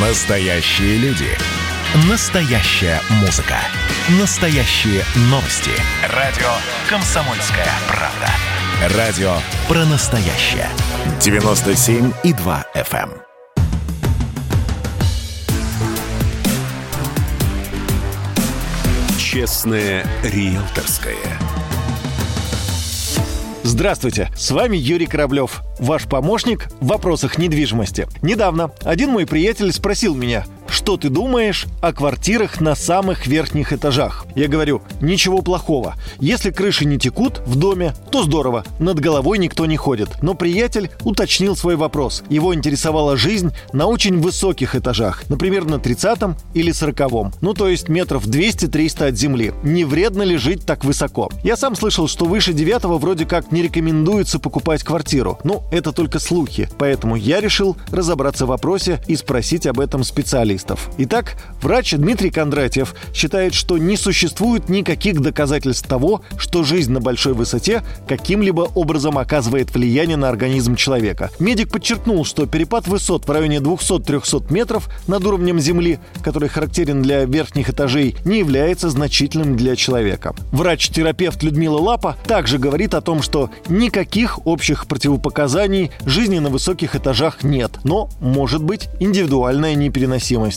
Настоящие люди. Настоящая музыка. Настоящие новости. Радио «Комсомольская правда». Радио про настоящее. 97,2 FM. эм. Честное риэлторское. Здравствуйте, с вами Юрий Кораблев, ваш помощник в вопросах недвижимости. Недавно один мой приятель спросил меня, что ты думаешь о квартирах на самых верхних этажах? Я говорю, ничего плохого. Если крыши не текут в доме, то здорово, над головой никто не ходит. Но приятель уточнил свой вопрос. Его интересовала жизнь на очень высоких этажах, например, на 30 или 40 ну то есть метров 200-300 от земли. Не вредно ли жить так высоко? Я сам слышал, что выше 9 вроде как не рекомендуется покупать квартиру. Ну, это только слухи, поэтому я решил разобраться в вопросе и спросить об этом специалистов. Итак, врач Дмитрий Кондратьев считает, что не существует никаких доказательств того, что жизнь на большой высоте каким-либо образом оказывает влияние на организм человека. Медик подчеркнул, что перепад высот в районе 200-300 метров над уровнем Земли, который характерен для верхних этажей, не является значительным для человека. Врач-терапевт Людмила Лапа также говорит о том, что никаких общих противопоказаний жизни на высоких этажах нет, но может быть индивидуальная непереносимость.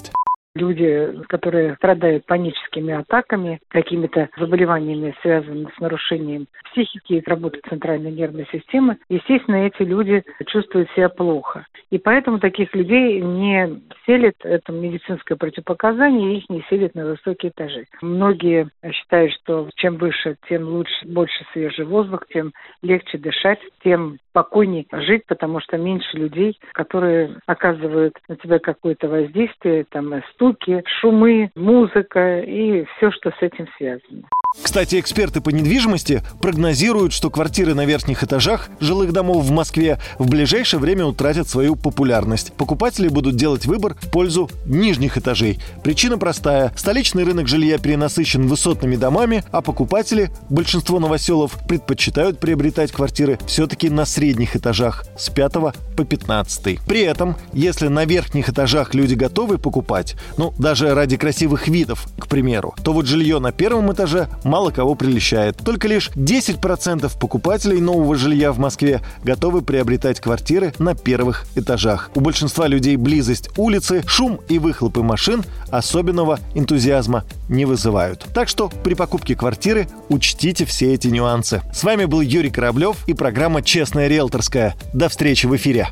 Люди, которые страдают паническими атаками, какими-то заболеваниями, связанными с нарушением психики и работы центральной нервной системы, естественно, эти люди чувствуют себя плохо. И поэтому таких людей не селит это медицинское противопоказание, их не селит на высокие этажи. Многие считают, что чем выше, тем лучше, больше свежий воздух, тем легче дышать, тем спокойнее жить, потому что меньше людей, которые оказывают на тебя какое-то воздействие, там, стуки, шумы, музыка и все, что с этим связано. Кстати, эксперты по недвижимости прогнозируют, что квартиры на верхних этажах жилых домов в Москве в ближайшее время утратят свою популярность. Покупатели будут делать выбор в пользу нижних этажей. Причина простая. Столичный рынок жилья перенасыщен высотными домами, а покупатели, большинство новоселов, предпочитают приобретать квартиры все-таки на средних этажах с 5 по 15. При этом, если на верхних этажах люди готовы покупать, ну, даже ради красивых видов, к примеру, то вот жилье на первом этаже мало кого прельщает. Только лишь 10% покупателей нового жилья в Москве готовы приобретать квартиры на первых этажах. У большинства людей близость улицы, шум и выхлопы машин особенного энтузиазма не вызывают. Так что при покупке квартиры учтите все эти нюансы. С вами был Юрий Кораблев и программа «Честная риэлторская». До встречи в эфире.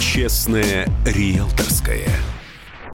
Честное риэлторское.